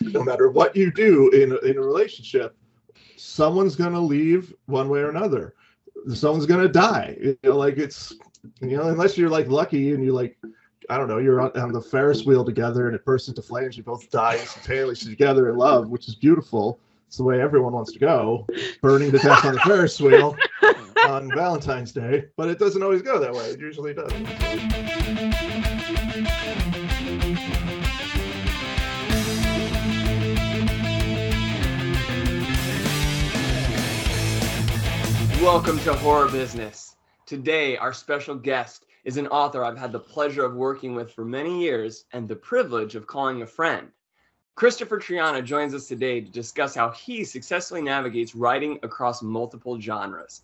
no matter what you do in in a relationship, someone's gonna leave one way or another. Someone's gonna die. You know, like it's you know, unless you're like lucky and you like I don't know, you're on, on, the Ferris wheel together and it bursts into flames. You both die instantaneously together in love, which is beautiful. It's the way everyone wants to go, burning to death on the Ferris wheel on Valentine's Day. But it doesn't always go that way. It usually does. Welcome to Horror Business. Today, our special guest is an author I've had the pleasure of working with for many years and the privilege of calling a friend. Kristopher Triana joins us today to discuss how he successfully navigates writing across multiple genres.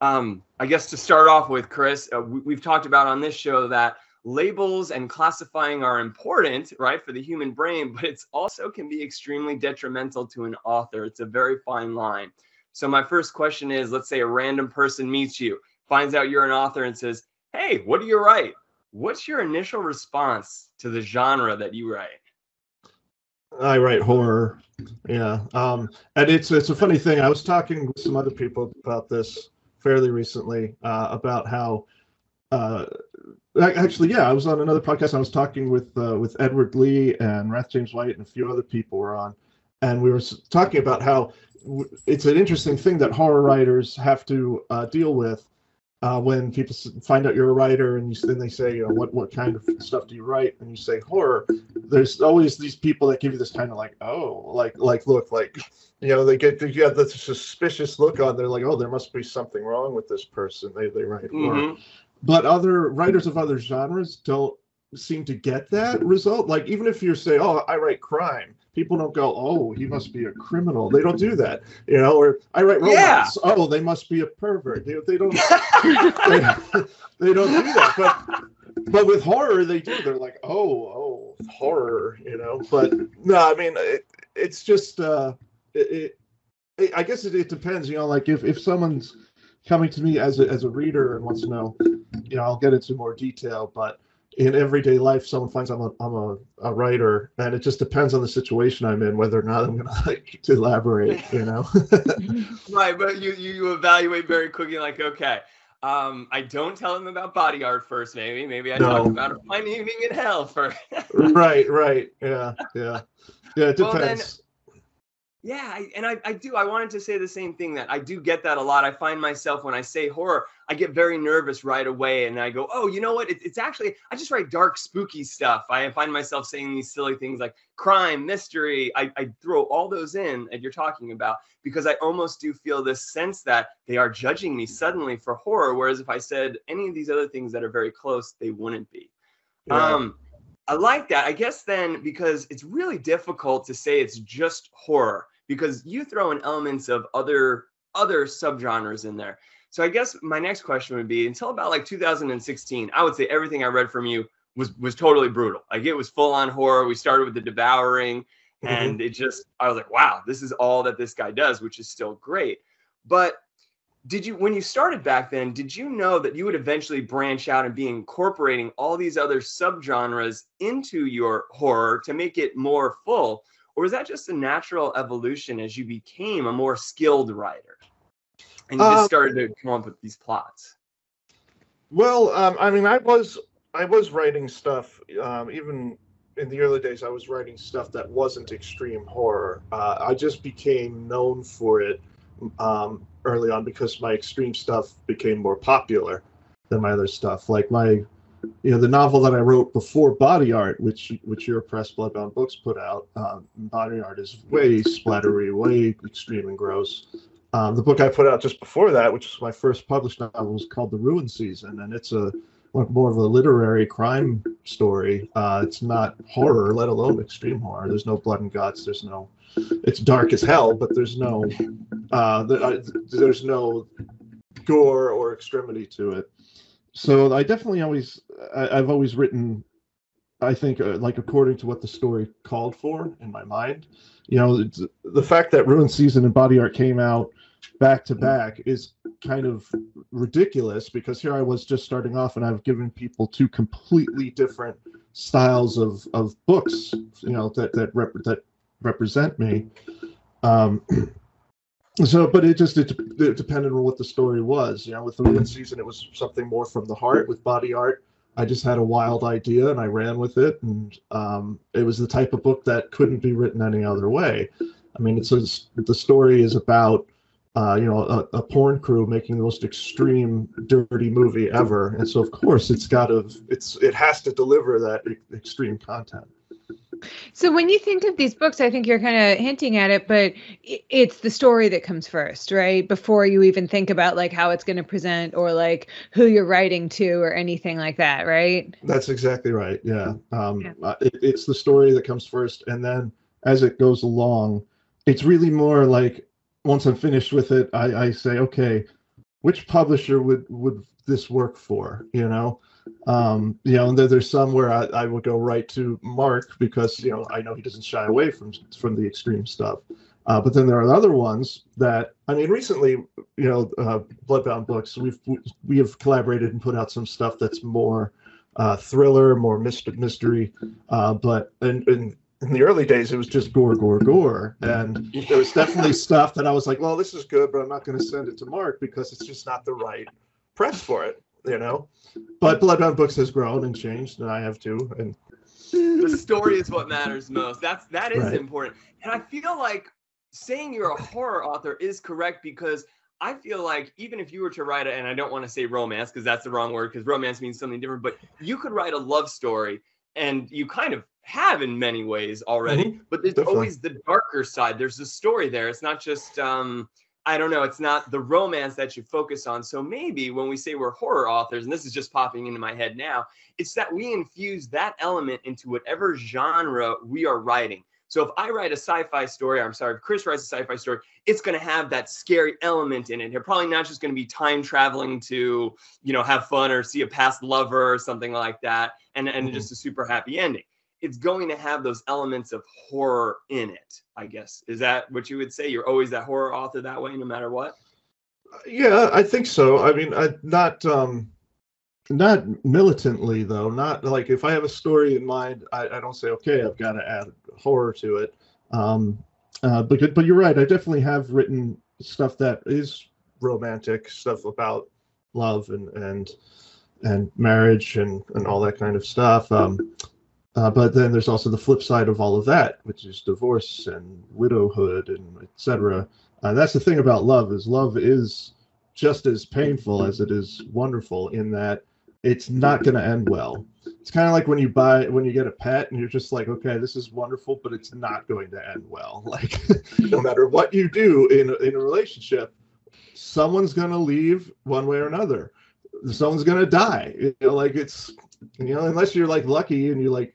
Um, I guess to start off with, Chris, uh, we, we've talked about on this show that labels and classifying are important, right, for the human brain, but it's also can be extremely detrimental to an author. It's a very fine line. So my first question is, let's say a random person meets you, finds out you're an author and says, "Hey, what do you write?" What's your initial response to the genre that you write? I write horror. Yeah. Um, and it's it's a funny thing. I was talking with some other people about this fairly recently uh, about how uh, actually yeah, I was on another podcast. I was talking with uh, with Edward Lee and Wrath James White and a few other people were on, and we were talking about how it's an interesting thing that horror writers have to uh, deal with uh, when people find out you're a writer and you, then they say, you know, what what kind of stuff do you write? And you say horror. There's always these people that give you this kind of like, oh, like like look, like you know, they get you get this suspicious look on. They're like, oh, there must be something wrong with this person. They they write horror. Mm-hmm. But other writers of other genres don't seem to get that result. Like even if you say, "Oh, I write crime," people don't go, "Oh, he must be a criminal." They don't do that, you know. Or I write romance. Yeah. Oh, they must be a pervert. They, they don't. they, they, don't do that. But but with horror, they do. They're like, "Oh, oh, horror," you know. But no, I mean, it, it's just. uh it, it, I guess it, it depends, you know. Like if if someone's coming to me as a as a reader and wants to know, you know, I'll get into more detail, but in everyday life someone finds I'm a I'm a, a writer and it just depends on the situation I'm in whether or not I'm gonna like to elaborate, you know. right, but you you evaluate very quickly like okay. Um, I don't tell them about body art first, maybe. Maybe I no. talk about a fine evening in hell first. right, right. Yeah, yeah. Yeah, it depends. Well, then, yeah, I, and I, I do. I wanted to say the same thing that I do get that a lot. I find myself when I say horror, I get very nervous right away, and I go, "Oh, you know what? It, it's actually I just write dark, spooky stuff." I find myself saying these silly things like crime, mystery. I, I throw all those in that you're talking about because I almost do feel this sense that they are judging me suddenly for horror, whereas if I said any of these other things that are very close, they wouldn't be. Yeah. Um, I like that. I guess then because it's really difficult to say it's just horror because you throw in elements of other other subgenres in there. So I guess my next question would be until about like 2016, I would say everything I read from you was was totally brutal. Like it was full on horror. We started with the devouring mm-hmm. and it just I was like, wow, this is all that this guy does, which is still great. But did you when you started back then, did you know that you would eventually branch out and be incorporating all these other subgenres into your horror to make it more full? Or was that just a natural evolution as you became a more skilled writer? And you just uh, started to come up with these plots. Well um, i mean i was i was writing stuff um, even in the early days i was writing stuff that wasn't extreme horror. Uh, i just became known for it um, early on because my extreme stuff became more popular than my other stuff. Like my you know the novel that I wrote before Body Art, which which your press Blood Bound Books put out. Um, Body Art is way splattery, way extreme and gross. Um, the book I put out just before that, which was my first published novel, was called The Ruin Season, and it's a more of a literary crime story. Uh, it's not horror, let alone extreme horror. There's no blood and guts. There's no. It's dark as hell, but there's no. Uh, there's no gore or extremity to it so I definitely always I, have always written I think uh, like according to what the story called for in my mind. You know, the fact that Ruin Season and Body Art came out back to back is kind of ridiculous because here I was just starting off and I've given people two completely different styles of of books, you know, that that rep- that represent me. Um, so, but it just it, it depended on what the story was. You know, with the Ruin Season, it was something more from the heart. With body art, I just had a wild idea and I ran with it, and um, it was the type of book that couldn't be written any other way. I mean, it's a, the story is about uh, you know a, a, porn crew making the most extreme dirty movie ever, and so of course it's got to it's it has to deliver that extreme content. So when you think of these books, I think you're kind of hinting at it, but it's the story that comes first, right? Before you even think about like how it's going to present or like who you're writing to or anything like that, right? That's exactly right. Yeah. Um, yeah. Uh, it, it's the story that comes first, and then as it goes along, it's really more like once I'm finished with it, I, I say, okay, which publisher would would this work for? You know um, you know, and there, there's some where I, I will go right to Mark because you know I know he doesn't shy away from from the extreme stuff. Uh, but then there are other ones that I mean, recently, you know, uh, Blood Bound Books, we've we have collaborated and put out some stuff that's more uh, thriller, more mystery. Uh, but in, in in the early days, it was just gore, gore, gore, and there was definitely stuff that I was like, well, this is good, but I'm not going to send it to Mark because it's just not the right press for it you know. But Blood Bound Books has grown and changed, and I have too. And the story is what matters most. That's that is right. important. And I feel like saying you're a horror author is correct because I feel like even if you were to write it, and I don't want to say romance because that's the wrong word because romance means something different, but you could write a love story and you kind of have in many ways already, mm-hmm. but there's Definitely. always the darker side. There's a story there. It's not just um, I don't know, it's not the romance that you focus on. So maybe when we say we're horror authors, and this is just popping into my head now, it's that we infuse that element into whatever genre we are writing. So if I write a sci-fi story, I'm sorry, if Chris writes a sci-fi story, it's going to have that scary element in it. They're probably not just going to be time traveling to, you know, have fun or see a past lover or something like that, and and mm-hmm. just a super happy ending it's going to have those elements of horror in it i guess. Is that what you would say? You're always that horror author that way no matter what? Yeah i think so. I mean I, not um not militantly though. Not like if i have a story in mind i, I don't say okay i've got to add horror to it. Um uh, but but you're right. I definitely have written stuff that is romantic stuff about love and and and marriage and and all that kind of stuff. Um uh, but then there's also the flip side of all of that, which is divorce and widowhood and etc. Uh, that's the thing about love is love is just as painful as it is wonderful in that it's not going to end well. It's kind of like when you buy when you get a pet and you're just like, okay, this is wonderful, but it's not going to end well. Like no matter what you do in in a relationship, someone's going to leave one way or another. Someone's going to die. You know, like it's you know, unless you're like lucky and you like,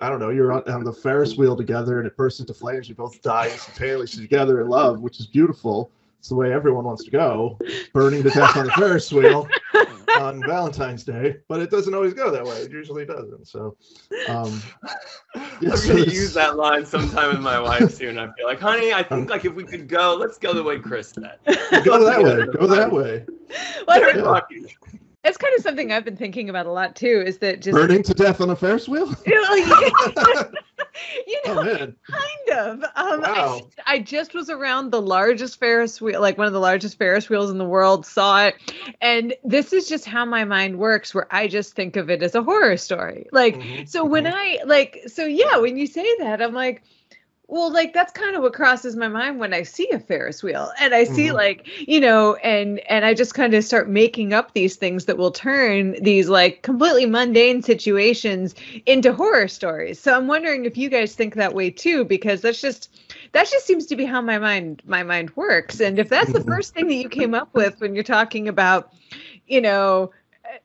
I don't know, you're on, on the Ferris wheel together and it bursts into flames, you both die instantaneously together in love, which is beautiful. It's the way everyone wants to go, burning to death on the Ferris wheel on Valentine's Day. But it doesn't always go that way. It usually doesn't. So, um, yeah, I'm gonna use that line sometime with my wife soon. I feel like, honey, I think like if we could go, let's go the way Chris said. Go that way. Go that way. Well, yeah. That's kind of something I've been thinking about a lot too. Is that just burning to death on a Ferris wheel? you know, oh, kind of. Um, wow. I, I, just was around the largest Ferris wheel, like one of the largest Ferris wheels in the world, saw it, and this is just how my mind works. Where I just think of it as a horror story. Like, mm-hmm. so when mm-hmm. I like, so yeah, when you say that, I'm like well like that's kind of what crosses my mind when i see a ferris wheel and i see mm-hmm. like you know and and i just kind of start making up these things that will turn these like completely mundane situations into horror stories so i'm wondering if you guys think that way too because that's just that just seems to be how my mind my mind works and if that's the mm-hmm. first thing that you came up with when you're talking about you know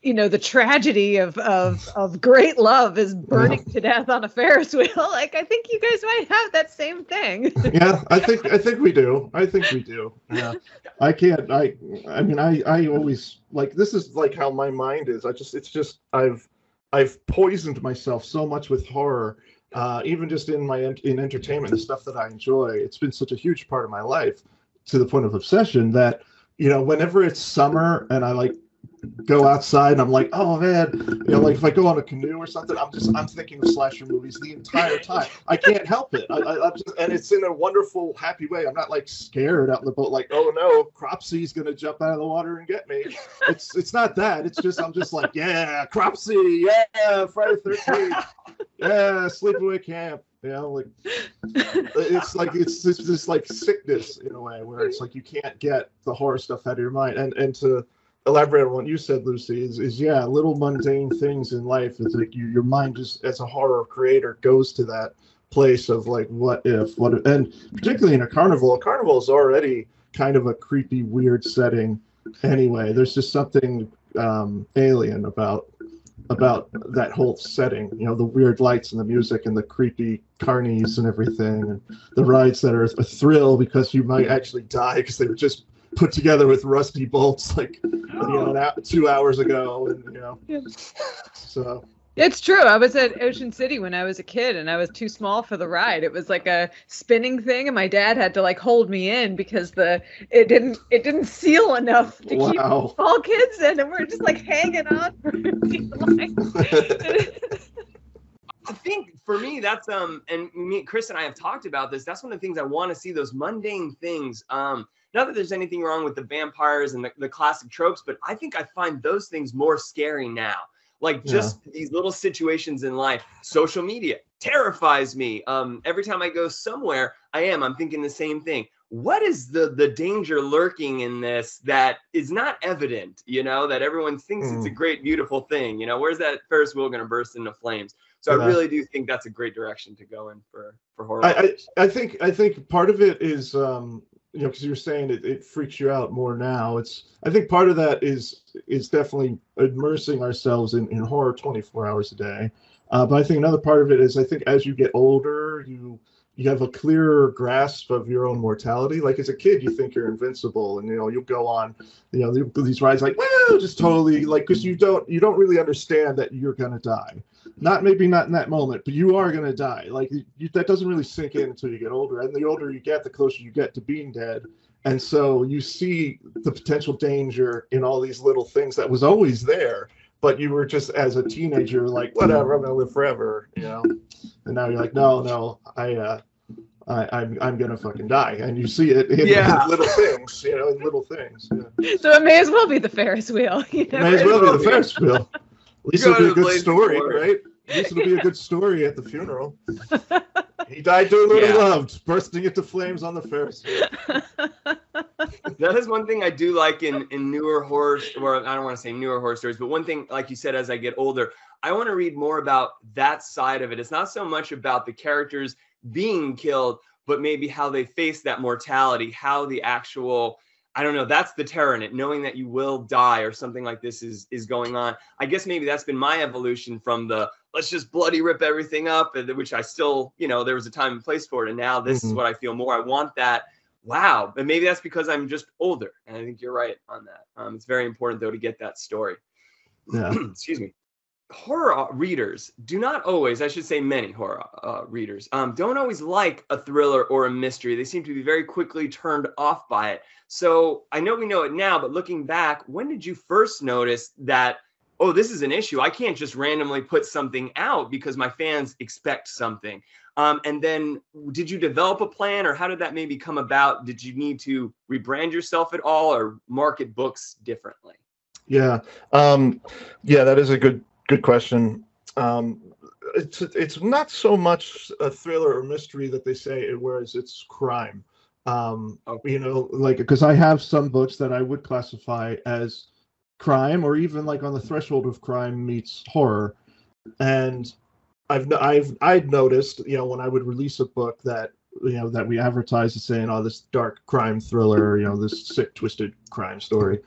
you know the tragedy of of of great love is burning to death on a ferris wheel. Like i think you guys might have that same thing. Yeah i think i think we do. I think we do. Yeah. I can't i i mean i i always like this is like how my mind is. I just it's just i've i've poisoned myself so much with horror uh, even just in my in entertainment the stuff that i enjoy. It's been such a huge part of my life to the point of obsession that you know whenever it's summer and i like go outside and I'm like, oh man, you know, like if I go on a canoe or something, I'm just I'm thinking of slasher movies the entire time. I can't help it. I, I, just, and it's in a wonderful, happy way. I'm not like scared out in the boat, like, oh no, Cropsy's gonna jump out of the water and get me. It's it's not that. It's just I'm just like, yeah, Cropsy, yeah, Friday Thirteenth, yeah, Sleepaway Camp. You know, like it's like it's this this like sickness in a way where it's like you can't get the horror stuff out of your mind. And and to elaborate on what you said, Lucy, is is yeah, little mundane things in life. It's like you, your mind just as a horror creator goes to that place of like what if what if, and particularly in a carnival. A carnival is already kind of a creepy, weird setting anyway. There's just something um, alien about about that whole setting. You know, the weird lights and the music and the creepy carnies and everything, and the rides that are a thrill because you might actually die because they were just put together with rusty bolts like you know two hours ago, and you know, so it's true. I was at Ocean City when I was a kid and I was too small for the ride. It was like a spinning thing and my dad had to like hold me in because the it didn't it didn't seal enough to wow. keep small kids in and we're just like hanging on for I think for me that's um and me Chris and I have talked about this. That's one of the things I want to see those mundane things. Um not that there's anything wrong with the vampires and the, the classic tropes, but I think I find those things more scary now like just yeah. these little situations in life social media terrifies me um every time i go somewhere i am i'm thinking the same thing what is the the danger lurking in this that is not evident you know that everyone thinks mm. it's a hmm. great beautiful thing you know where's that ferris wheel going to burst into flames so yeah. i really do think that's a great direction to go in for for horror I, I, I think i think part of it is um you know, because you're saying it, it freaks you out more now. It's I think part of that is is definitely immersing ourselves in, in horror 24 hours a day. Uh, but I think another part of it is I think as you get older, you you have a clearer grasp of your own mortality. Like as a kid, you think you're invincible, and you know you'll go on, you know, these rides like, well, just totally like because you don't you don't really understand that you're gonna die not maybe not in that moment, but you are to die. Like you, that doesn't really sink in until you get older, and the older you get, the closer you get to being dead. And so you see the potential danger in all these little things that was always there, but you were just as a teenager like, whatever, I'm going to live forever, you know. And now you're like, no, no, I, uh, I, am I'm, I'm gonna fucking die, and you see it in, yeah. in little things, you know, in little things. Yeah. So it may as well be the Ferris wheel. You know? May as well be the Ferris wheel. At least it'll be a good story, right? At least it'll be a good story at the funeral. he died doing what yeah. he loved, bursting into flames on the Ferris that is one thing I do like in in newer horror, or I don't want to say newer horror stories, but one thing, like you said, as I get older, I want to read more about that side of it. It's not so much about the characters being killed, but maybe how they face that mortality, how the actual I don't know. That's the terror in it, knowing that you will die or something like this is is going on. I guess maybe that's been my evolution from the let's just bloody rip everything up, which I still, you know, there was a time and place for it, and now this mm-hmm. is what I feel more. I want that. Wow, but maybe that's because I'm just older, and I think you're right on that. Um, it's very important though to get that story. Yeah. Excuse me. Horror readers do not always i should say many horror uh, readers um, don't always like a thriller or a mystery. They seem to be very quickly turned off by it. So i know we know it now but looking back when did you first notice that oh this is an issue? I can't just randomly put something out because my fans expect something um, and then did you develop a plan or how did that maybe come about did you need to rebrand yourself at all or market books differently yeah um, yeah that is a good Good question. Um, it's it's not so much a thriller or mystery that they say, whereas it's crime. Um. You know, like because I have some books that I would classify as crime, or even like on the threshold of crime meets horror. And I've I've I'd noticed, you know, when I would release a book that you know that we advertise as saying, "Oh, this dark crime thriller," you know, this sick, twisted crime story.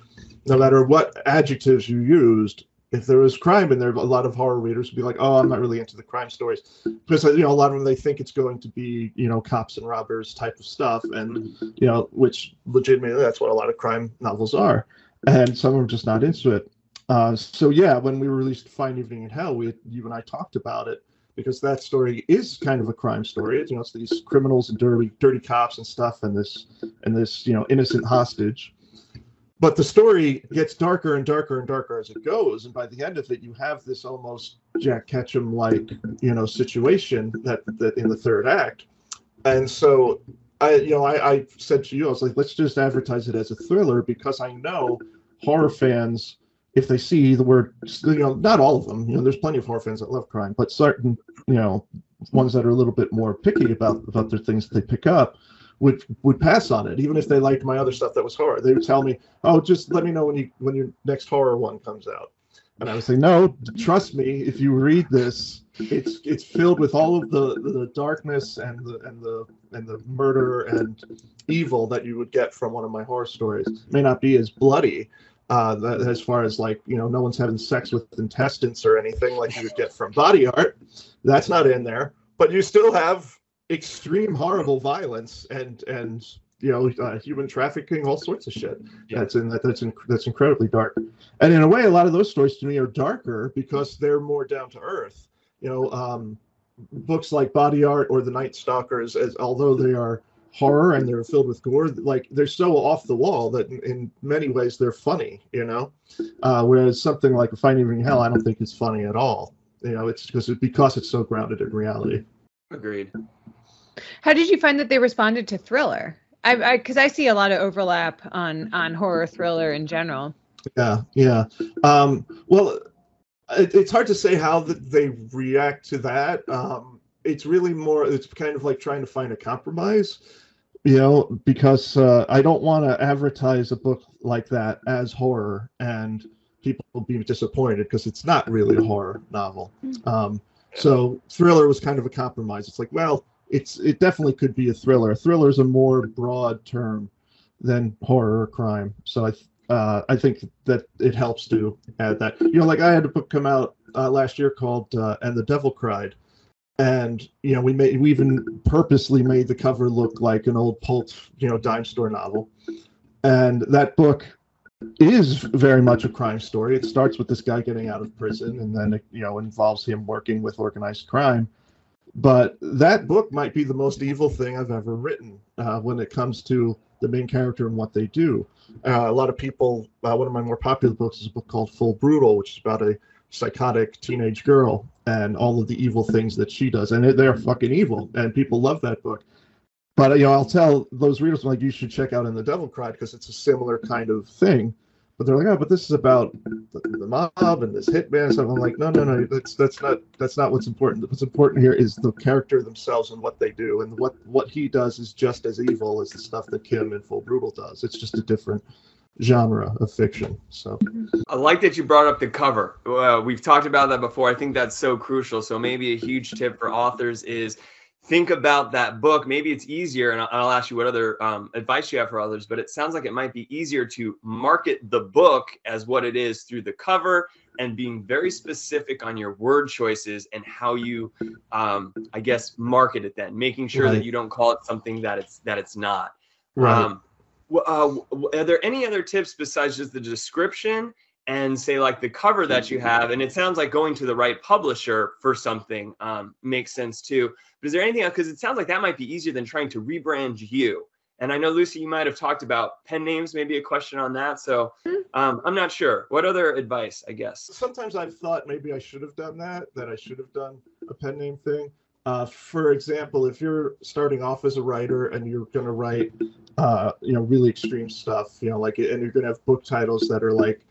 No matter what adjectives you used, if there was crime in there, a lot of horror readers would be like, "Oh, I'm not really into the crime stories," because you know a lot of them they think it's going to be you know cops and robbers type of stuff, and you know which legitimately that's what a lot of crime novels are, and some of them are just not into it. Uh, so yeah, when we released Fine Evening in Hell, we you and I talked about it because that story is kind of a crime story. It's, you know, it's these criminals and dirty dirty cops and stuff, and this and this you know innocent hostage. But the story gets darker and darker and darker as it goes. And by the end of it you have this almost jack ketchum like you know situation that that in the third act. And so i you know I, I said to you i was like let's just advertise it as a thriller because i know horror fans if they see the word you know not all of them you know there's plenty of horror fans that love crime but certain you know ones that are a little bit more picky about about the things that they pick up would would pass on it, even if they liked my other stuff that was horror. They would tell me, "Oh, just let me know when you when your next horror one comes out." And I would say, "No, trust me. If you read this, it's it's filled with all of the the darkness and the and the and the murder and evil that you would get from one of my horror stories. It may not be as bloody." Uh, that, as far as like you know, no one's having sex with intestines or anything like you would get from body art. That's not in there, but you still have extreme horrible violence and and you know uh, human trafficking all sorts of shit yeah. that's in that that's in, that's incredibly dark and in a way a lot of those stories to me are darker because they're more down to earth you know um, books like body art or the night stalkers as although they are horror and they're filled with gore like they're so off the wall that in, in many ways they're funny you know uh, whereas something like Fine Evening in Hell i don't think is funny at all you know it's because it, because it's so grounded in reality agreed how did you find that they responded to thriller? I because I, I, see a lot of overlap on on horror thriller in general. Yeah, yeah. Um, well, it, it's hard to say how the, they react to that. Um, it's really more. It's kind of like trying to find a compromise, you know, because uh, I don't want to advertise a book like that as horror and people will be disappointed because it's not really a horror novel. Mm. Um, so thriller was kind of a compromise. It's like, well, it's it definitely could be a thriller. A thriller is a more broad term than horror or crime. So I uh, I think that it helps to add that. You know, like I had a book come out uh, last year called uh, "And the Devil Cried," and you know we made we even purposely made the cover look like an old pulp, you know, dime store novel. And that book is very much a crime story. It starts with this guy getting out of prison, and then it you know involves him working with organized crime but that book might be the most evil thing I've ever written uh, when it comes to the main character and what they do. Uh, a lot of people, uh, one of my more popular books is a book called Full Brutal, which is about a psychotic teenage girl and all of the evil things that she does. And they're fucking evil, and people love that book. But you know, I'll tell those readers like you should check out "And the Devil Cried" because it's a similar kind of thing but they're like, oh, but this is about the, the mob and this hitman stuff. I'm like, no, no, no, that's that's not that's not what's important. What's important here is the character themselves and what they do, and what what he does is just as evil as the stuff that Kim and Full Brutal does. It's just a different genre of fiction. So I like that you brought up the cover. Uh, we've talked about that before. I think that's so crucial. So maybe a huge tip for authors is think about that book. Maybe it's easier, and I'll ask you what other um, advice you have for others, but it sounds like it might be easier to market the book as what it is through the cover and being very specific on your word choices and how you, um, I guess, market it then, making sure right. that you don't call it something that it's that it's not. Right. Um, uh, are there any other tips besides just the description and say like the cover that you have? And it sounds like going to the right publisher for something um, makes sense too. But is there anything else? Because it sounds like that might be easier than trying to rebrand you. And i know lucy you might have talked about pen names maybe a question on that. So hmm. um, i'm not sure. What other advice i guess? Sometimes i've thought maybe i should have done that that i should have done a pen name thing uh, for example if you're starting off as a writer and you're going to write uh, you know really extreme stuff you know like and you're going to have book titles that are like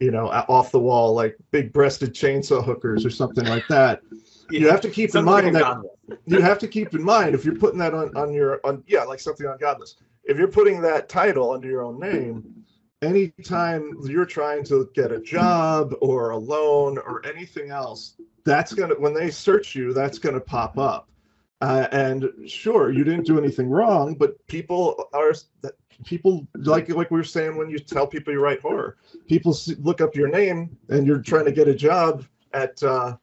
you know, off the wall, like big breasted chainsaw hookers or something like that. Yeah. You have to keep in mind that you have to keep in mind if you're putting that on, on your on yeah, like something on Godless. If you're putting that title under your own name, anytime you're trying to get a job or a loan or anything else, that's gonna when they search you, that's gonna pop up. Uh, and sure, you didn't do anything wrong, but people are people like like we were saying when you tell people you write horror, people look up your name and you're trying to get a job at uh,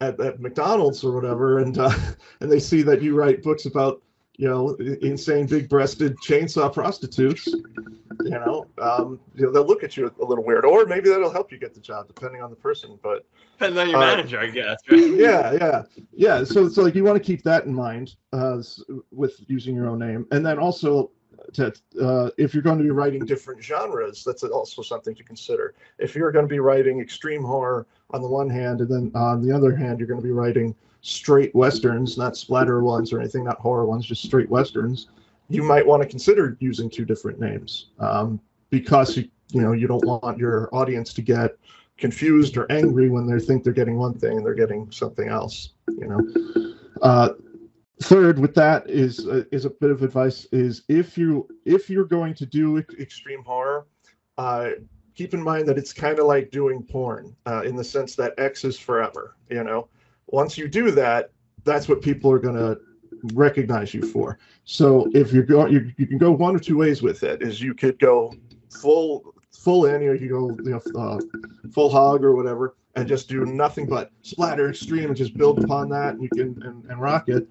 at, at McDonald's or whatever, and uh, and they see that you write books about you know insane big-breasted chainsaw prostitutes. You know, um, you know, they'll look at you a little weird, or maybe that'll help you get the job, depending on the person. But depends on your uh, manager, I guess. Right? Yeah, yeah, yeah. So, so like you want to keep that in mind uh, with using your own name, and then also to uh, if you're going to be writing different genres, that's also something to consider. If you're going to be writing extreme horror on the one hand, and then on the other hand, you're going to be writing straight westerns, not splatter ones or anything, not horror ones, just straight westerns, you might want to consider using two different names um, because you you know you don't want your audience to get confused or angry when they think they're getting one thing and they're getting something else. You know. Uh, third, with that is uh, is a bit of advice: is if you if you're going to do extreme horror, uh, keep in mind that it's kind of like doing porn uh, in the sense that X is forever. You know, once you do that, that's what people are going to recognize you for. So if you're going, you, you can go one or two ways with it. Is you could go full full in, you you go you know uh, full hog or whatever, and just do nothing but splatter extreme and just build upon that, and you can and, and rock it.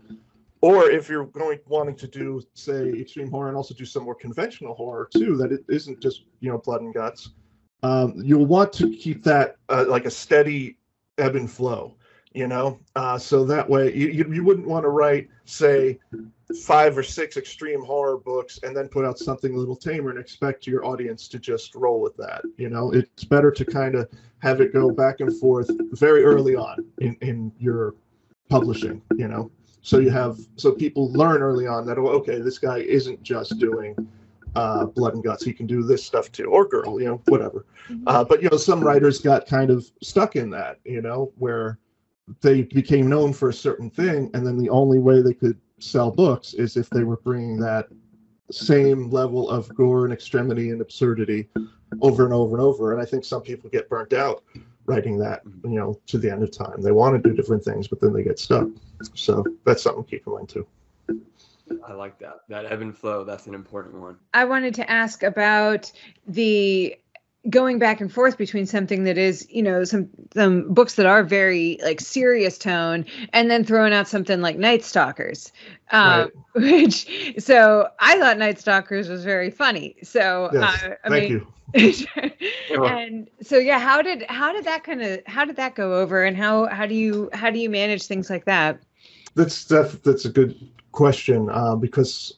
Or if you're going wanting to do say extreme horror and also do some more conventional horror too, that it isn't just you know blood and guts. Um, you'll want to keep that uh, like a steady ebb and flow you know? Uh, so that way you, you, wouldn't want to write say five or six extreme horror books and then put out something a little tamer and expect your audience to just roll with that you know? It's better to kind of have it go back and forth very early on in, in your publishing you know? So you have so people learn early on that oh, okay this guy isn't just doing uh, blood and guts. He can do this stuff too or girl you know whatever. Mm-hmm. uh, but you know some writers got kind of stuck in that you know where they became known for a certain thing, and then the only way they could sell books is if they were bringing that same level of gore and extremity and absurdity over and over and over. And I think some people get burnt out writing that, you know, to the end of time. They want to do different things, but then they get stuck. So that's something to keep in mind too. I like that. That ebb and flow, that's an important one. I wanted to ask about the going back and forth between something that is you know some some books that are very like serious tone and then throwing out something like night stalkers um, right. which so i thought night stalkers was very funny. So yes, uh, I thank mean, you. And so yeah how did how did that kind of how did that go over and how how do you how do you manage things like that? That's that's that's a good question uh, because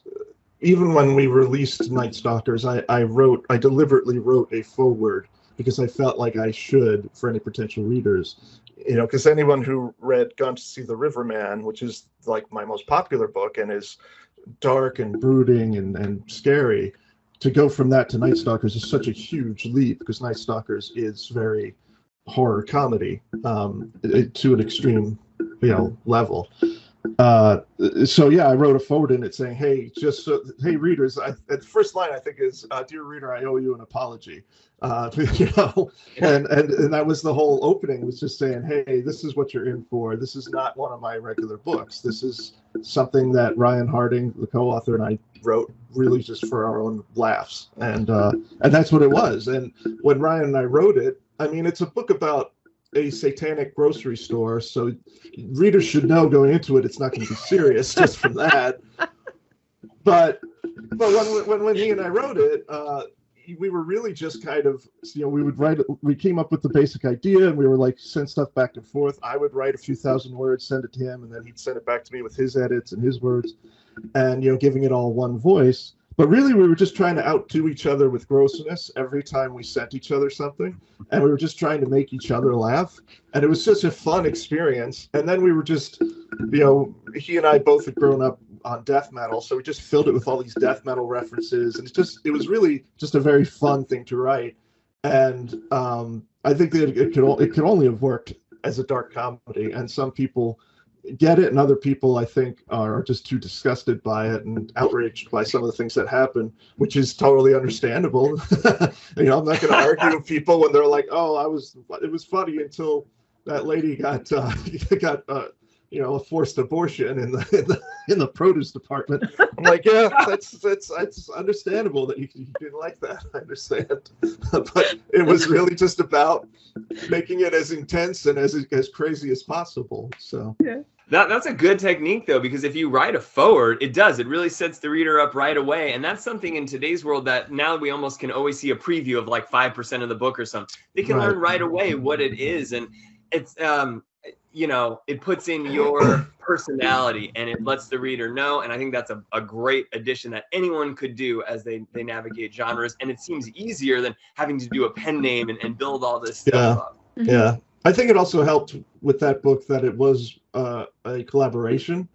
even when we released Night Stalkers, I, I wrote, I deliberately wrote a foreword because I felt like I should for any potential readers. You know, because anyone who read Gone to See the Riverman, which is like my most popular book and is dark and brooding and, and scary, to go from that to Night Stalkers is such a huge leap because Night Stalkers is very horror comedy um, to an extreme, you know, level uh, so yeah, I wrote a forward in it saying, "Hey, just so, hey readers." I, the first line I think is, uh, "Dear reader, I owe you an apology." Uh, you know, and, and and that was the whole opening was just saying, "Hey, this is what you're in for. This is not one of my regular books. This is something that Ryan Harding, the co-author, and I wrote really just for our own laughs." And uh, and that's what it was. And when Ryan and I wrote it, I mean, it's a book about a satanic grocery store, so readers should know going into it it's not going to be serious just from that. But but when when he and I wrote it, uh, we were really just kind of you know we would write we came up with the basic idea and we were like send stuff back and forth. I would write a few thousand words, send it to him, and then he'd send it back to me with his edits and his words, and you know giving it all one voice. But really, we were just trying to outdo each other with grossness every time we sent each other something. And we were just trying to make each other laugh. And it was such a fun experience. And then we were just, you know, he and I both had grown up on death metal. So we just filled it with all these death metal references. And it's just, it was really just a very fun thing to write. And um, I think that it could, it could only have worked as a dark comedy. And some people, get it, and other people I think are just too disgusted by it and outraged by some of the things that happen, which is totally understandable. you know, I'm not going to argue with people when they're like, "Oh, I was it was funny until that lady got uh, got uh, you know a forced abortion in the, in the in the produce department." I'm like, "Yeah, that's that's that's understandable that you, you didn't like that. I understand." but it was really just about making it as intense and as as crazy as possible. So. Yeah. That, that's a good technique though, because if you write a forward, it does. It really sets the reader up right away. And that's something in today's world that now we almost can always see a preview of like 5% of the book or something. They can right. learn right away what it is. And it's um you know it puts in your personality and it lets the reader know and i think that's a, a great addition that anyone could do as they they navigate genres and it seems easier than having to do a pen name and, and build all this stuff Yeah. up Mm-hmm. Yeah, I think it also helped with that book that it was uh, a collaboration.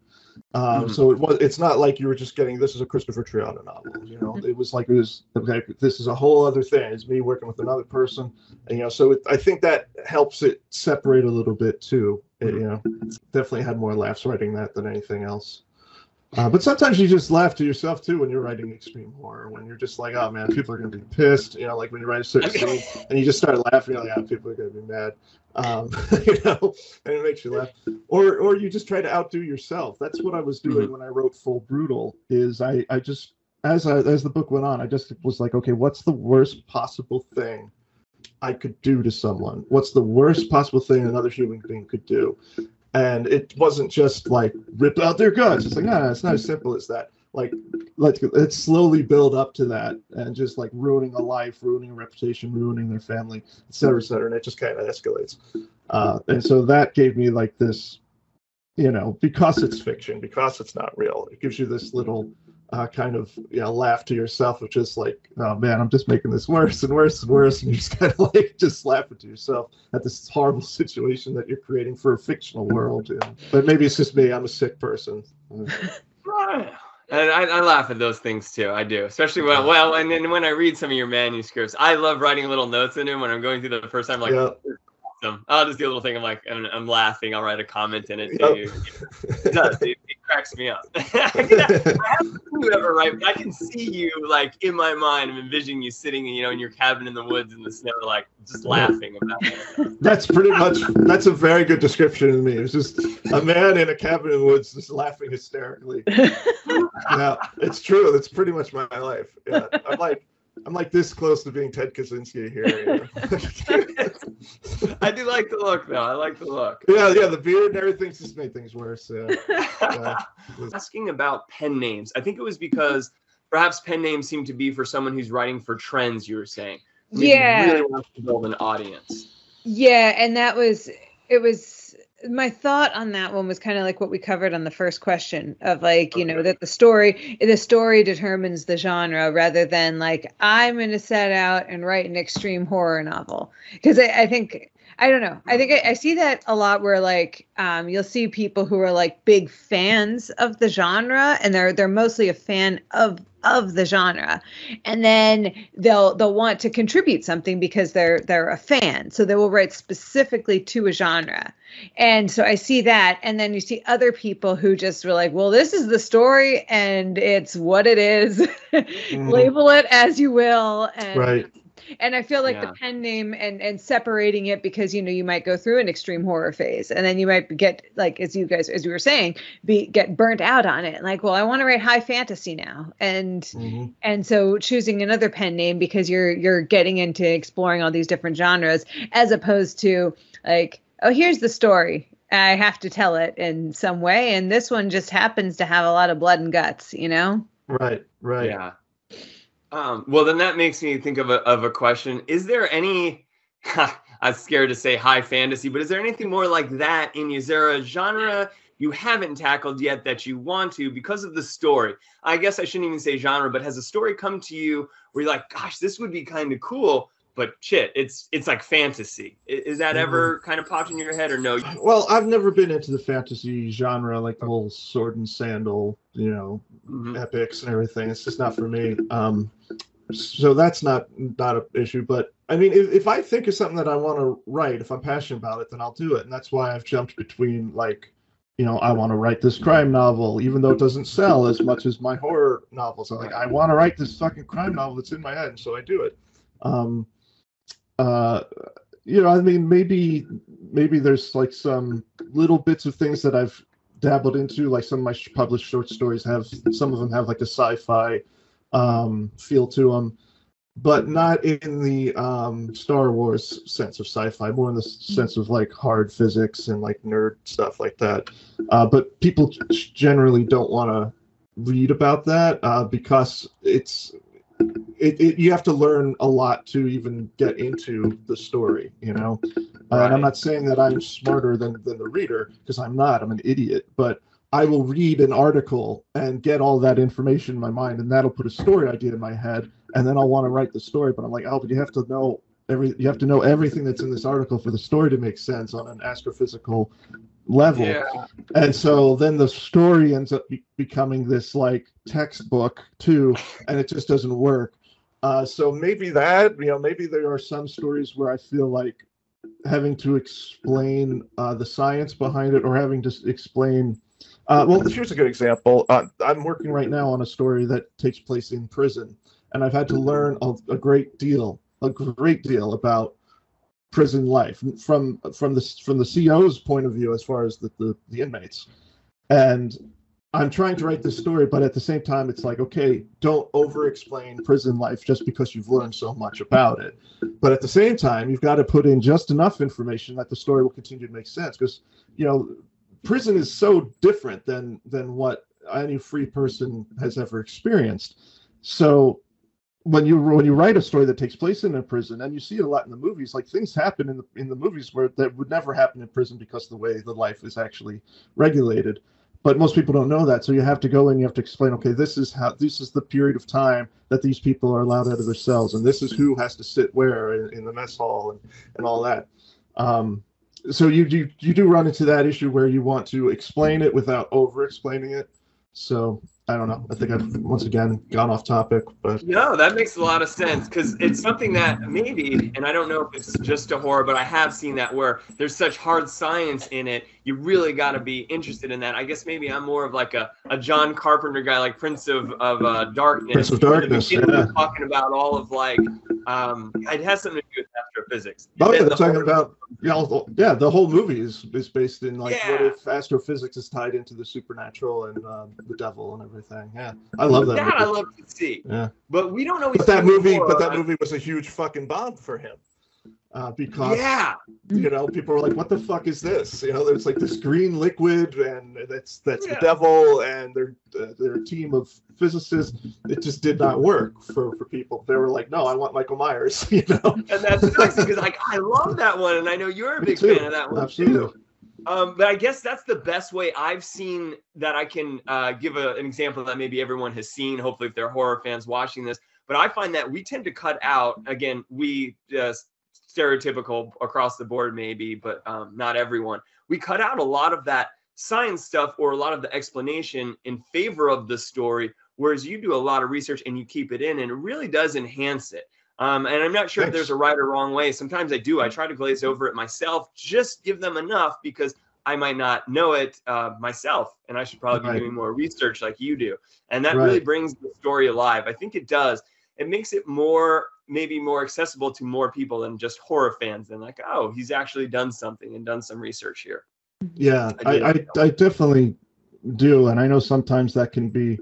Um, Mhm. So it was. It's not like you were just getting this is a Kristopher Triana novel. You know, it was like it was okay. This is a whole other thing. It's me working with another person, and you know. So it, I think that helps it separate a little bit too. It, you know, definitely had more laughs writing that than anything else. Uh, but sometimes you just laugh to yourself too when you're writing extreme horror. When you're just like, oh man, people are gonna be pissed. You know, like when you write a certain scene and you just start laughing, you're like, ah, people are gonna be mad. Um, you know, and it makes you laugh. Or or you just try to outdo yourself. That's what I was doing when I wrote Full Brutal. Is I I just as I, as the book went on, I just was like, okay, what's the worst possible thing I could do to someone? What's the worst possible thing another human being could do? And it wasn't just like rip out their guts. It's like, no, no, it's not as simple as that. Like, let's let's slowly build up to that, and just like ruining a life, ruining a reputation, ruining their family, et cetera, et cetera. And it just kind of escalates. Uh, and so that gave me like this, you know, because it's fiction, because it's not real, it gives you this little uh, kind of you know laugh to yourself of just like, oh man, I'm just making this worse and worse and worse, and you just kind of like just laughing to yourself at this horrible situation that you're creating for a fictional world. You know? But maybe it's just me. I'm a sick person. And I, I laugh at those things too. I do, especially when well, and then when I read some of your manuscripts, I love writing little notes in them when I'm going through them the first time. Like, Yeah. awesome. I'll just do a little thing. I'm like, I'm, I'm laughing. I'll write a comment in it Yep. too. It does. It cracks me up. I can- I haven't seen you ever write, but I can see you like in my mind. I'm envisioning you sitting, you know, in your cabin in the woods in the snow, like just laughing about it. That's pretty much. That's a very good description of me. It's just a man in a cabin in the woods, just laughing hysterically. yeah, it's true. That's pretty much my life. Yeah, I'm like, I'm like this close to being Ted Kaczynski here. you know? I do like the look, though. I like the look. yeah, yeah. The beard and everything just made things worse. Yeah. Yeah. Asking about pen names, I think it was because perhaps pen names seem to be for someone who's writing for trends. You were saying, Maybe Yeah. really wants to build an audience. Yeah, and that was it was my thought on that one was kind of like what we covered on the first question of like, you know, that the story the story determines the genre rather than like I'm going to set out and write an extreme horror novel. Because I, I think I don't know. I think I, I see that a lot where like um, you'll see people who are like big fans of the genre and they're they're mostly a fan of of the genre. And then they'll they'll want to contribute something because they're they're a fan. So they will write specifically to a genre. And so i see that. And then you see other people who just were like well this is the story and it's what it is. Label it as you will and Right. And I feel like Yeah. the pen name and and separating it because you know you might go through an extreme horror phase and then you might get like as you guys as you were saying be get burnt out on it like well I want to write high fantasy now and Mhm. and so choosing another pen name because you're you're getting into exploring all these different genres as opposed to like oh here's the story I have to tell it in some way and this one just happens to have a lot of blood and guts you know Right. Right. Yeah. Um, well, then that makes me think of a, of a question. Is there any, I'm scared to say high fantasy, but is there anything more like that in you? Is there a genre you haven't tackled yet that you want to because of the story? I guess I shouldn't even say genre, but has a story come to you where you're like, gosh, this would be kind of cool, but shit, it's it's like fantasy. Is that ever kind of popped in your head or no? Well, I've never been into the fantasy genre, like the whole sword and sandal, you know, Mhm. epics and everything. It's just not for me. Um, so that's not not an issue. But I mean, if, if I think of something that I want to write, if I'm passionate about it, then I'll do it. And that's why I've jumped between like, you know, I want to write this crime novel, even though it doesn't sell as much as my horror novels. I'm like, I want to write this fucking crime novel that's in my head, and so I do it. Um, uh, you know, I mean, maybe maybe there's like some little bits of things that I've dabbled into. Like some of my published short stories have some of them have like a sci-fi um, feel to them, but not in the um, Star Wars sense of sci-fi. More in the sense of like hard physics and like nerd stuff like that. Uh, but people generally don't want to read about that uh, because it's it, it, you have to learn a lot to even get into the story, you know. Uh, and I'm not saying that I'm smarter than, than the reader because I'm not. I'm an idiot. But I will read an article and get all that information in my mind, and that'll put a story idea in my head, and then I'll want to write the story. But I'm like, oh, but you have to know every you have to know everything that's in this article for the story to make sense on an astrophysical level. Yeah. And so then the story ends up be- becoming this like textbook too, and it just doesn't work. Uh, so maybe that, you know, maybe there are some stories where I feel like having to explain uh, the science behind it or having to explain. Uh, well, here's a good example. Uh, I'm working right now on a story that takes place in prison, and I've had to learn a, a great deal, a great deal about prison life from from the from the CO's point of view as far as the, the, the inmates. And I'm trying to write this story, but at the same time, it's like, okay, don't over explain prison life just because you've learned so much about it. But at the same time, you've got to put in just enough information that the story will continue to make sense. Because, you know, prison is so different than than what any free person has ever experienced. So when you when you write a story that takes place in a prison and you see it a lot in the movies like things happen in the in the movies where that would never happen in prison because of the way the life is actually regulated. But most people don't know that so you have to go and you have to explain okay this is how this is the period of time that these people are allowed out of their cells and this is who has to sit where in, in the mess hall and and all that. Um so you do you do run into that issue where you want to explain it without over explaining it. So I don't know. I think I've once again gone off topic, but No, that makes a lot of sense because it's something that maybe, and I don't know if it's just a horror, but I have seen that where there's such hard science in it. You really got to be interested in that. I guess maybe I'm more of like a, a John Carpenter guy, like Prince of, of uh, Darkness. Prince of Darkness, yeah. was talking about all of like, um, it has something to do with astrophysics. Oh, yeah, they're the talking about yeah, all- yeah. The whole movie is is based in like what if astrophysics is tied into the supernatural and um, the devil and everything. Yeah, I love that. That I movie. love to see. Yeah, But we don't always but that movie, but that movie was a huge fucking bomb for him uh, because Yeah. you know people were like, "What the fuck is this?" You know, there's like this green liquid, and that's that's Yeah. the devil, and their uh, their team of physicists. It just did not work for for people. They were like, "No, I want Michael Myers," you know. And that's nice because like I love that one, and I know you're a Me big too. fan of that one Absolutely. too. Um, but I guess that's the best way I've seen that I can uh, give a, an example that maybe everyone has seen. Hopefully, if they're horror fans watching this, but I find that we tend to cut out again. We just stereotypical across the board, maybe, but um, not everyone. We cut out a lot of that science stuff or a lot of the explanation in favor of the story, whereas you do a lot of research and you keep it in, and it really does enhance it. Um, and I'm not sure if there's a right or wrong way. Sometimes I do. I try to glaze over it myself, just give them enough because I might not know it uh, myself, and I should probably Right. be doing more research like you do. And that really brings the story alive. I think it does. It makes it more, maybe more accessible to more people than just horror fans. And like, oh, he's actually done something and done some research here. Yeah, I I. I, I definitely do, and I know sometimes that can be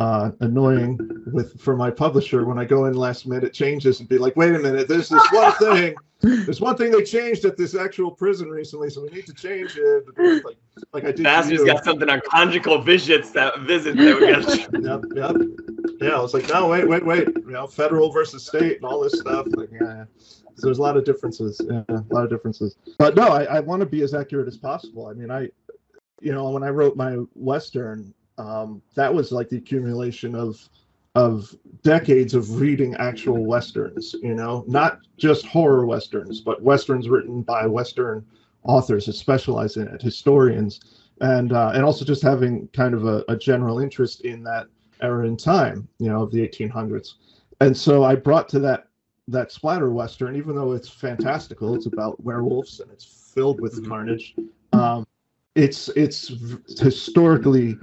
uh, annoying with for my publisher when I go in last minute changes and be like, wait a minute, there's this one thing, there's one thing they changed at this actual prison recently, so we need to change it. Like, like I did. Bastard's got something on conjugal visits that visit that we got. Yep, yep. Yeah, I was like, no, wait, wait, wait. You know, federal versus state and all this stuff. Like, yeah. So there's a lot of differences. Yeah, a lot of differences. But no, I, I want to be as accurate as possible. I mean, I, you know, when I wrote my western, um, that was like the accumulation of of decades of reading actual westerns. You know, not just horror westerns, but westerns written by western authors that specialize in it, historians, and uh, and also just having kind of a, a general interest in that era in time, you know, of the 1800s. And so I brought to that that splatter western, even though it's fantastical, it's about werewolves and it's filled with Mhm. carnage. Um, it's it's historically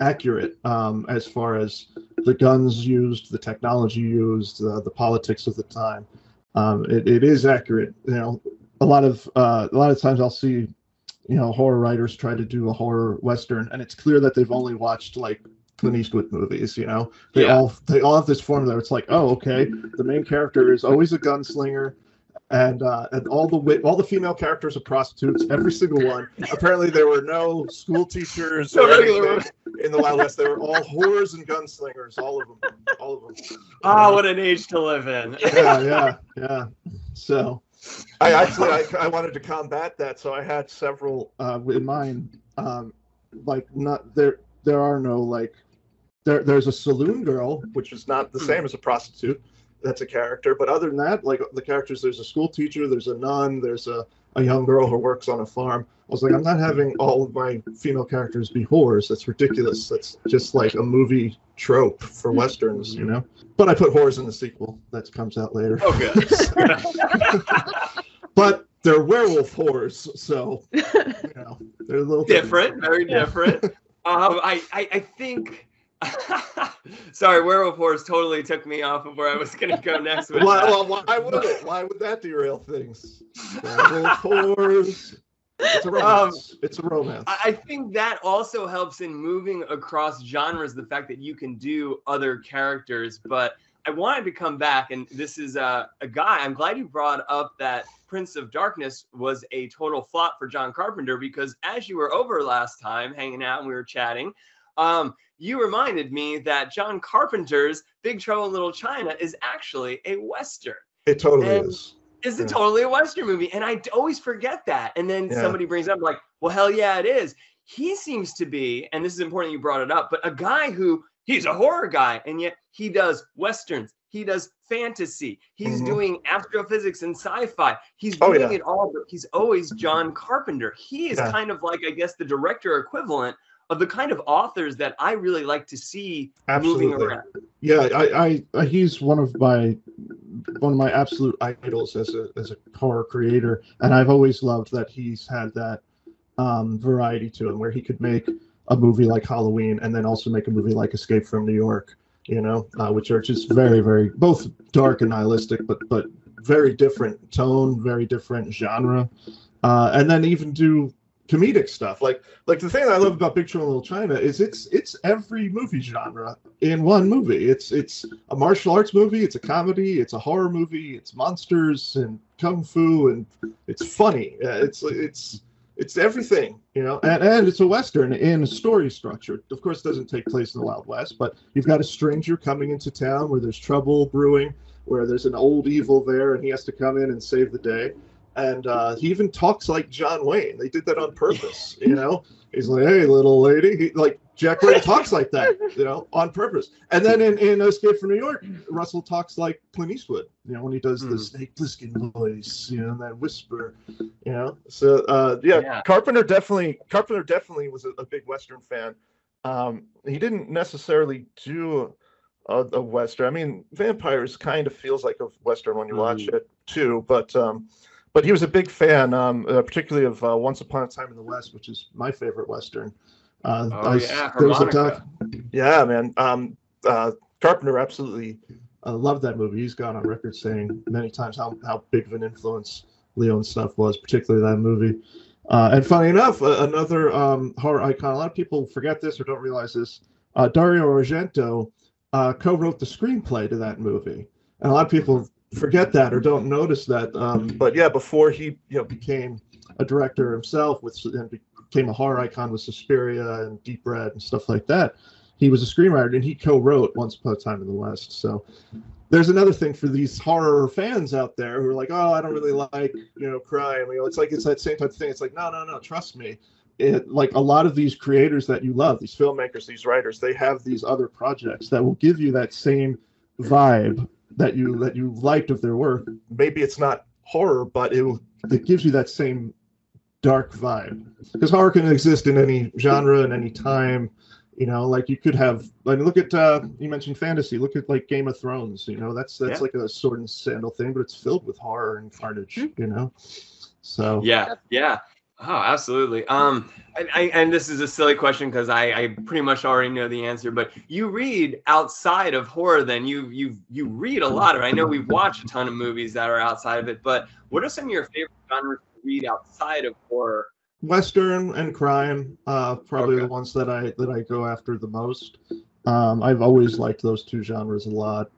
accurate um, as far as the guns used, the technology used, uh, the politics of the time. Um, it, it is accurate. You know, a lot of uh, a lot of times I'll see, you know, horror writers try to do a horror western, and it's clear that they've only watched like Clint Eastwood movies. You know, they Yeah. all they all have this formula. It's like, oh, okay, the main character is always a gunslinger. And, uh, and all the wi- all the female characters are prostitutes, every single one. Apparently, there were no school teachers No regular in the Wild West. They were all whores and gunslingers, all of them, all of them. Ah, what an age to live in. yeah, yeah, yeah. So, I actually I, I wanted to combat that, so I had several uh, in mind. Um, like not there there are no like there there's a saloon girl, which is not the Hmm. same as a prostitute. That's a character, but other than that, like the characters, there's a school teacher, there's a nun, there's a, a young girl who works on a farm. I was like, I'm not having all of my female characters be whores. That's ridiculous. That's just like a movie trope for westerns, you know. But I put whores in the sequel that comes out later. Oh, good. but they're werewolf whores, so you know they're a little different, very different. Um, I, I, I think. Sorry, werewolf horse totally took me off of where I was going to go next with Why, well, why would it? Why would that derail things? Werewolf whores. It's a romance. Um, it's a romance. I I think that also helps in moving across genres. The fact that you can do other characters, but I wanted to come back, and this is a, a guy. I'm glad you brought up that Prince of Darkness was a total flop for John Carpenter because as you were over last time hanging out and we were chatting, um, you reminded me that John Carpenter's Big Trouble in Little China is actually a western it totally and- is. is Yeah. it totally a Western movie? And I always forget that. And then Yeah. somebody brings up, like, well, hell yeah, it is. He seems to be, and this is important you brought it up, but a guy who he's a horror guy, and yet he does Westerns, he does fantasy, he's Mhm. doing astrophysics and sci fi. He's Oh, doing yeah. it all, but he's always John Carpenter. He is kind of like, I guess, the director equivalent of the kind of authors that I really like to see moving around. Yeah, I, I, I, he's one of my one of my absolute idols as a as a horror creator, and I've always loved that he's had that um, variety to him, where he could make a movie like Halloween and then also make a movie like Escape from New York, you know, uh, which are just very, very both dark and nihilistic, but but very different tone, very different genre, uh, and then even do comedic stuff like like the thing I love about Big Trouble in Little China is it's it's every movie genre in one movie. It's it's a martial arts movie, it's a comedy, it's a horror movie, it's monsters and kung fu, and it's funny. Uh, it's it's it's everything, you know, and, and it's a western in story structure. Of course, doesn't take place in the Wild West, but you've got a stranger coming into town where there's trouble brewing, where there's an old evil there, and he has to come in and save the day. And uh, he even talks like John Wayne. They did that on purpose, you know. He's like, "Hey, little lady," he, like Jack Wayne talks like that, you know, on purpose. And then in, in Escape from New York, Russell talks like Clint Eastwood, you know, when he does the Mm. Snake Plissken voice, you know, and that whisper, you know. So uh, yeah, Yeah. Carpenter definitely Carpenter definitely was a, a big Western fan. Um, he didn't necessarily do a, a Western. I mean, Vampires kind of feels like a Western when you watch Mm. it too, but um, but he was a big fan, um, uh, particularly of uh, Once Upon a Time in the West, which is my favorite Western. Uh, Oh, yeah, there was a doc- yeah, man. Um, uh, Carpenter absolutely uh, loved that movie. He's gone on record saying many times how, how big of an influence Leone's stuff was, particularly that movie. Uh, and funny enough, uh, another um, horror icon. A lot of people forget this or don't realize this. Uh, Dario Argento uh, co-wrote the screenplay to that movie, and a lot of people forget that or don't notice that. Um, but yeah, before he you know became a director himself with and became a horror icon with Suspiria and Deep Red and stuff like that, he was a screenwriter and he co-wrote Once Upon a Time in the West. So there's another thing for these horror fans out there who are like, oh, I don't really like you know crime. You know, it's like it's that same type of thing. It's like no, no, no, trust me. It, like a lot of these creators that you love, these filmmakers, these writers, they have these other projects that will give you that same vibe that you that you liked of their work. Maybe it's not horror, but it will it gives you that same dark vibe. Because horror can exist in any genre and any time. You know, like you could have like look at uh you mentioned fantasy. Look at like Game of Thrones. You know, that's that's Yeah. like a sword and sandal thing, but it's filled with horror and carnage. You know, so Yeah, yeah. Oh, absolutely. Um, and, I, and this is a silly question because I, I pretty much already know the answer. But you read outside of horror, then you you you read a lot of. It. I know we've watched a ton of movies that are outside of it, but what are some of your favorite genres to read outside of horror? Western and crime, uh, probably Okay. the ones that I that I go after the most. Um, I've always liked those two genres a lot,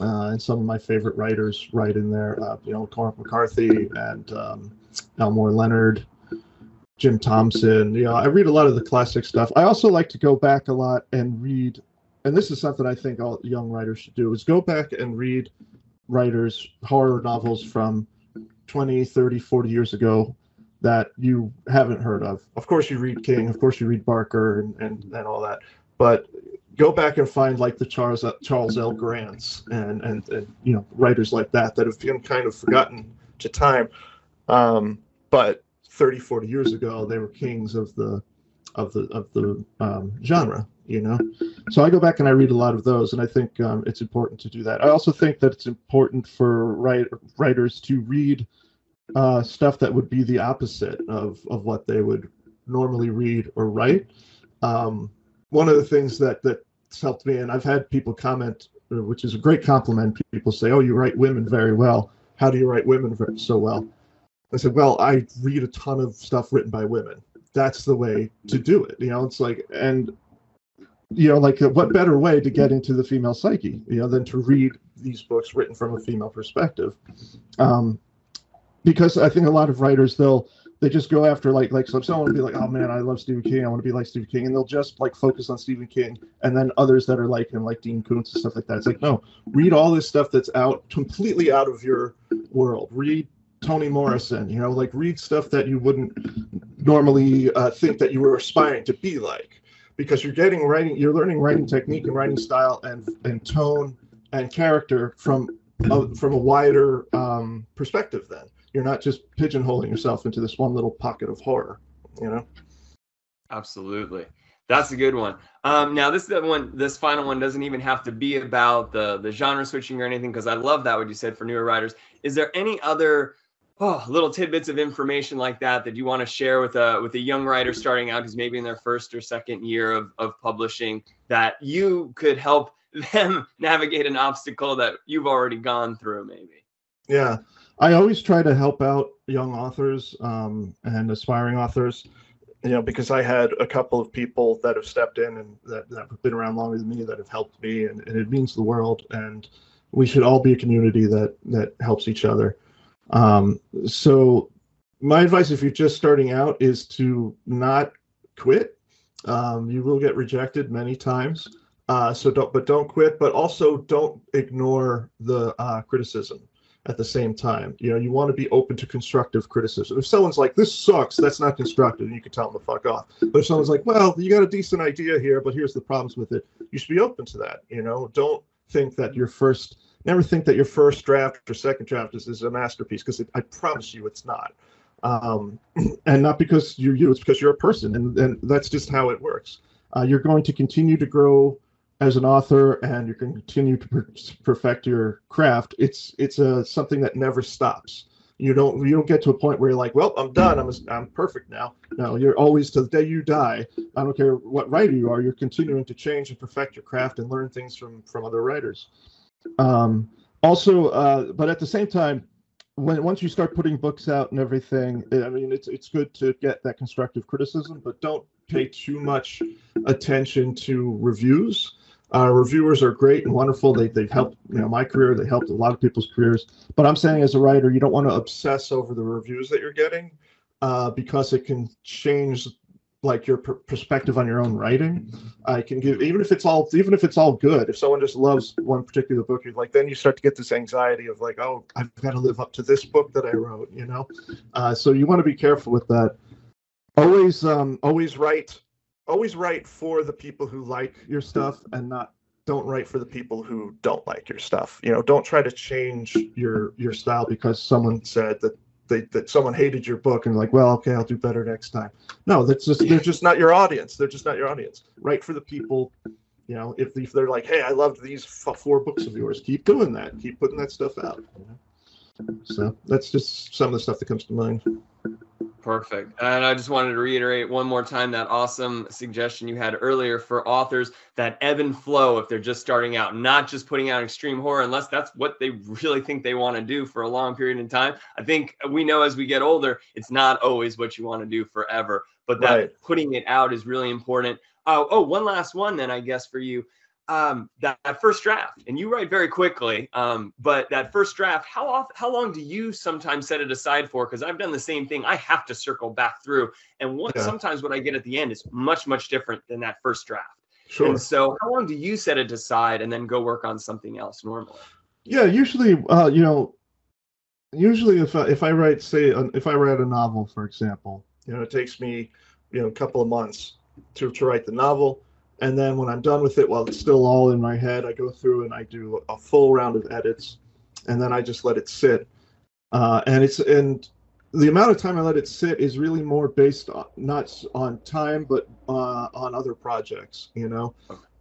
uh, and some of my favorite writers write in there. Uh, you know, Cormac McCarthy and um, Elmore Leonard, Jim Thompson. You know, I read a lot of the classic stuff. I also like to go back a lot and read, and this is something I think all young writers should do: is go back and read writers horror novels from 20, 30, 40 years ago that you haven't heard of. Of course, you read King, of course, you read Barker and, and, and all that. But go back and find like the Charles Charles L. Grants and, and, and you know writers like that that have been kind of forgotten to time. Um, but 30, 40 years ago, they were kings of the of the of the um, genre. You know, so I go back and I read a lot of those, and I think um, it's important to do that. I also think that it's important for write, writers to read uh, stuff that would be the opposite of of what they would normally read or write. Um, one of the things that that's helped me, and I've had people comment, which is a great compliment. People say, "Oh, you write women very well. How do you write women so well?" I said, "Well, I read a ton of stuff written by women. That's the way to do it." You know, it's like, and you know, like what better way to get into the female psyche, you know, than to read these books written from a female perspective. Um, because I think a lot of writers they'll they just go after like like so someone will be like oh man I love Stephen King I want to be like Stephen King and they'll just like focus on Stephen King and then others that are like him like Dean Koontz and stuff like that it's like no read all this stuff that's out completely out of your world read Toni Morrison you know like read stuff that you wouldn't normally uh, think that you were aspiring to be like because you're getting writing you're learning writing technique and writing style and and tone and character from a, from a wider um, perspective then. You're not just pigeonholing yourself into this one little pocket of horror you know? Absolutely. That's a good one. Um, now this one this final one doesn't even have to be about the the genre switching or anything because i love that what you said for newer writers. Is there any other oh, little tidbits of information like that that you want to share with a with a young writer starting out who's maybe in their first or second year of, of publishing that you could help them navigate an obstacle that you've already gone through maybe yeah I always try to help out young authors um, and aspiring authors, you know, because I had a couple of people that have stepped in and that, that have been around longer than me that have helped me, and, and it means the world. And we should all be a community that that helps each other. Um, so, my advice, if you're just starting out, is to not quit. Um, you will get rejected many times. Uh, so don't, but don't quit. But also don't ignore the uh, criticism at the same time. You know, you want to be open to constructive criticism. If someone's like, this sucks, that's not constructive, you can tell them to fuck off. But if someone's like, well, you got a decent idea here, but here's the problems with it, you should be open to that. You know, don't think that your first, never think that your first draft or second draft is, is a masterpiece, because I promise you it's not. Um, and not because you're you, it's because you're a person, and, and that's just how it works. Uh, you're going to continue to grow as an author and you can continue to per- perfect your craft. It's it's a something that never stops. You don't you don't get to a point where you're like well i'm done. I'm i'm perfect now. No you're always to the day you die i don't care what writer you are you're continuing to change and perfect your craft and learn things from from other writers um also uh but at the same time when once you start putting books out and everything i mean it's it's good to get that constructive criticism but don't pay too much attention to reviews uh, reviewers are great and wonderful. They, they've helped you know my career. They helped a lot of people's careers. But I'm saying as a writer, you don't want to obsess over the reviews that you're getting uh, because it can change like your per- perspective on your own writing. I can give even if it's all even if it's all good. If someone just loves one particular book, you like then you start to get this anxiety of like, oh, I've got to live up to this book that I wrote. You know, uh, so you want to be careful with that. Always, um, always write always write for the people who like your stuff and not don't write for the people who don't like your stuff. You know, don't try to change your your style because someone said that they that someone hated your book and like, well, okay, I'll do better next time. No, that's just they're just not your audience. They're just not your audience. Write for the people. You know, if, if they're like, hey, I loved these four books of yours, keep doing that. Keep putting that stuff out. You know? So that's just some of the stuff that comes to mind. Perfect. And I just wanted to reiterate one more time that awesome suggestion you had earlier for authors that ebb and flow if they're just starting out, not just putting out extreme horror, unless that's what they really think they want to do for a long period of time. I think we know as we get older, it's not always what you want to do forever, but that right. putting it out is really important. Uh, oh, one last one then, I guess, for you um, that, that, first draft, and you write very quickly. Um, but that first draft, how often, how long do you sometimes set it aside for? Because I've done the same thing. I have to circle back through, and what, yeah. sometimes what I get at the end is much much different than that first draft. Sure. And so, how long do you set it aside and then go work on something else normally? Yeah, usually, uh, you know, usually if I, if I write say if I write a novel for example, you know, it takes me you know a couple of months to to write the novel, and then when I'm done with it, while it's still all in my head, I go through and I do a full round of edits, and then I just let it sit. Uh, and it's and the amount of time I let it sit is really more based on not on time, but uh, on other projects. You know,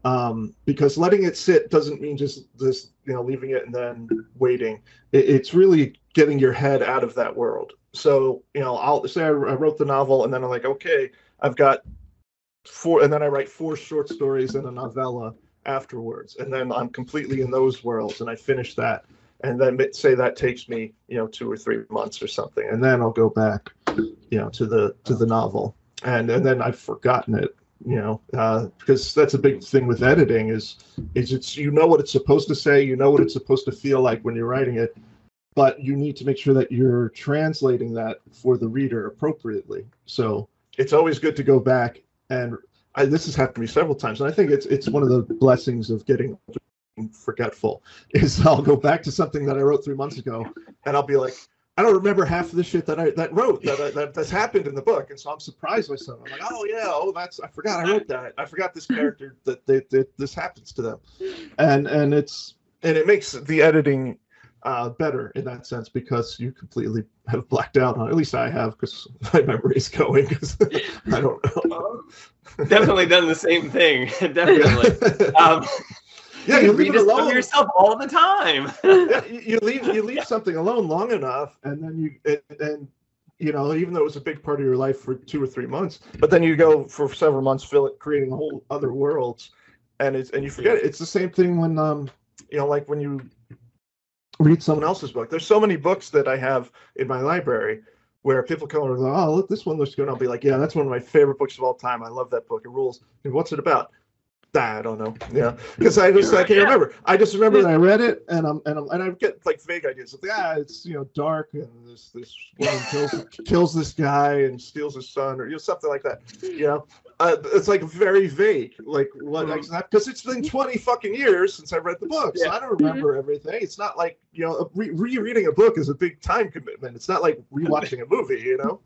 um, because letting it sit doesn't mean just this, you know, leaving it and then waiting. It, it's really getting your head out of that world. So, you know, I'll say I, I wrote the novel and then I'm like, okay, I've got four, and then I write four short stories and a novella afterwards, and then I'm completely in those worlds, and I finish that, and then say that takes me, you know, two or three months or something, and then I'll go back, you know, to the to the novel, and and then I've forgotten it you know uh, because that's a big thing with editing is is it's you know what it's supposed to say you know what it's supposed to feel like when you're writing it but you need to make sure that you're translating that for the reader appropriately. So it's always good to go back and I, this has happened to me several times and i think it's it's one of the blessings of getting forgetful is i'll go back to something that i wrote three months ago and i'll be like I don't remember half of the shit that I that wrote that, that that's happened in the book, and so I'm surprised myself. I'm like, oh yeah, oh that's I forgot I wrote that. I forgot this character that, that, that this happens to them, and and it's and it makes the editing uh, better in that sense because you completely have blacked out on. At least I have because my memory is going. Because I don't know. Definitely done the same thing. Definitely. Um, yeah, you leave it alone yourself all the time. yeah, you leave you leave something alone long enough, and then you and, and you know even though it was a big part of your life for two or three months, but then you go for several months, fill it, creating whole other worlds, and it's and you forget it. It's the same thing when um you know like when you read someone else's book. There's so many books that I have in my library where people come over and go, oh, look, this one looks good. And I'll be like, yeah, that's one of my favorite books of all time. I love that book. It rules. And what's it about? I don't know. Yeah, because I just I can't remember. I just remember that I read it and I'm and I'm and I get like vague ideas. Like, yeah, it's you know dark and this this woman kills kills this guy and steals his son or you know something like that. You know, uh, it's like very vague. Like what because it's been twenty fucking years since I read the book, so yeah. I don't remember mm-hmm. everything. It's not like you know re- rereading a book is a big time commitment. It's not like rewatching a movie. You know.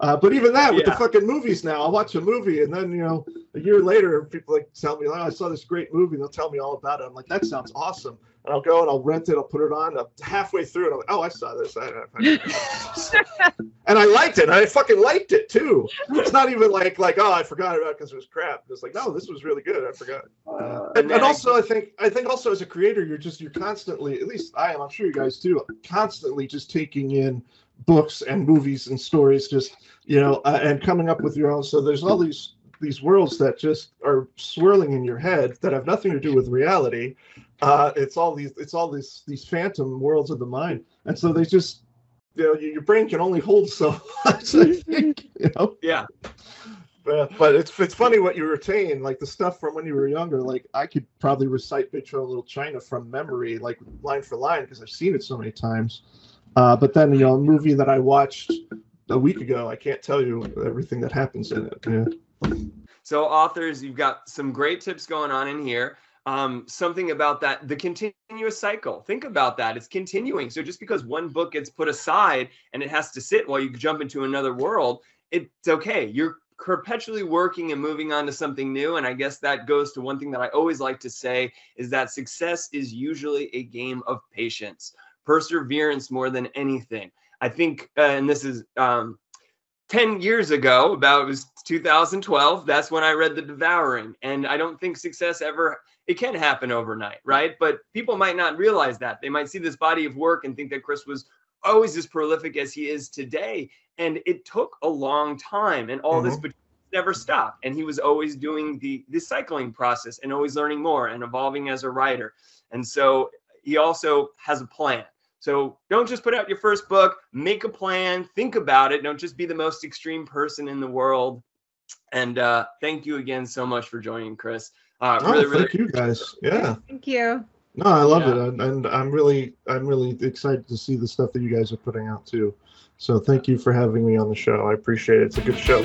Uh, but even that, with yeah. the fucking movies now, I'll watch a movie and then you know a year later, people like tell me, "Oh, I saw this great movie," and they'll tell me all about it. I'm like, "That sounds awesome," and I'll go and I'll rent it, I'll put it on. I'm halfway through it, I'm like, "Oh, I saw this," I, I, and I liked it. I fucking liked it too. It's not even like like oh, I forgot about it because it was crap. It's like no, this was really good. I forgot. Uh, and, and also, I think I think also as a creator, you're just you're constantly, at least I am. I'm sure you guys too, constantly just taking in books and movies and stories just you know uh, and coming up with your own so there's all these these worlds that just are swirling in your head that have nothing to do with reality uh, it's all these it's all these these phantom worlds of the mind and so they just you know your brain can only hold so much i think you know yeah but, but it's it's funny what you retain, like the stuff from when you were younger. Like I could probably recite Big Trouble Little China from memory, like line for line, because I've seen it so many times. Uh, but then, you know, a movie that I watched a week ago, I can't tell you everything that happens in it. Yeah. So, authors, you've got some great tips going on in here. Um, something about that, the continuous cycle. Think about that. It's continuing. So, just because one book gets put aside and it has to sit while you jump into another world, it's okay. You're perpetually working and moving on to something new. And I guess that goes to one thing that I always like to say is that success is usually a game of patience perseverance more than anything. I think, uh, and this is um, 10 years ago, about it was 2012, that's when I read The Devouring. And I don't think success ever, it can happen overnight, right? But people might not realize that. They might see this body of work and think that Chris was always as prolific as he is today. And it took a long time and all mm-hmm. this never stopped. And he was always doing the, the cycling process and always learning more and evolving as a writer. And so he also has a plan. So don't just put out your first book, make a plan, think about it. Don't just be the most extreme person in the world. And uh, thank you again so much for joining, Chris. Uh, oh, really, thank really- you guys. Yeah. Thank you. No, I love yeah. it, and I'm really, I'm really excited to see the stuff that you guys are putting out too. So thank you for having me on the show. I appreciate it. It's a good show.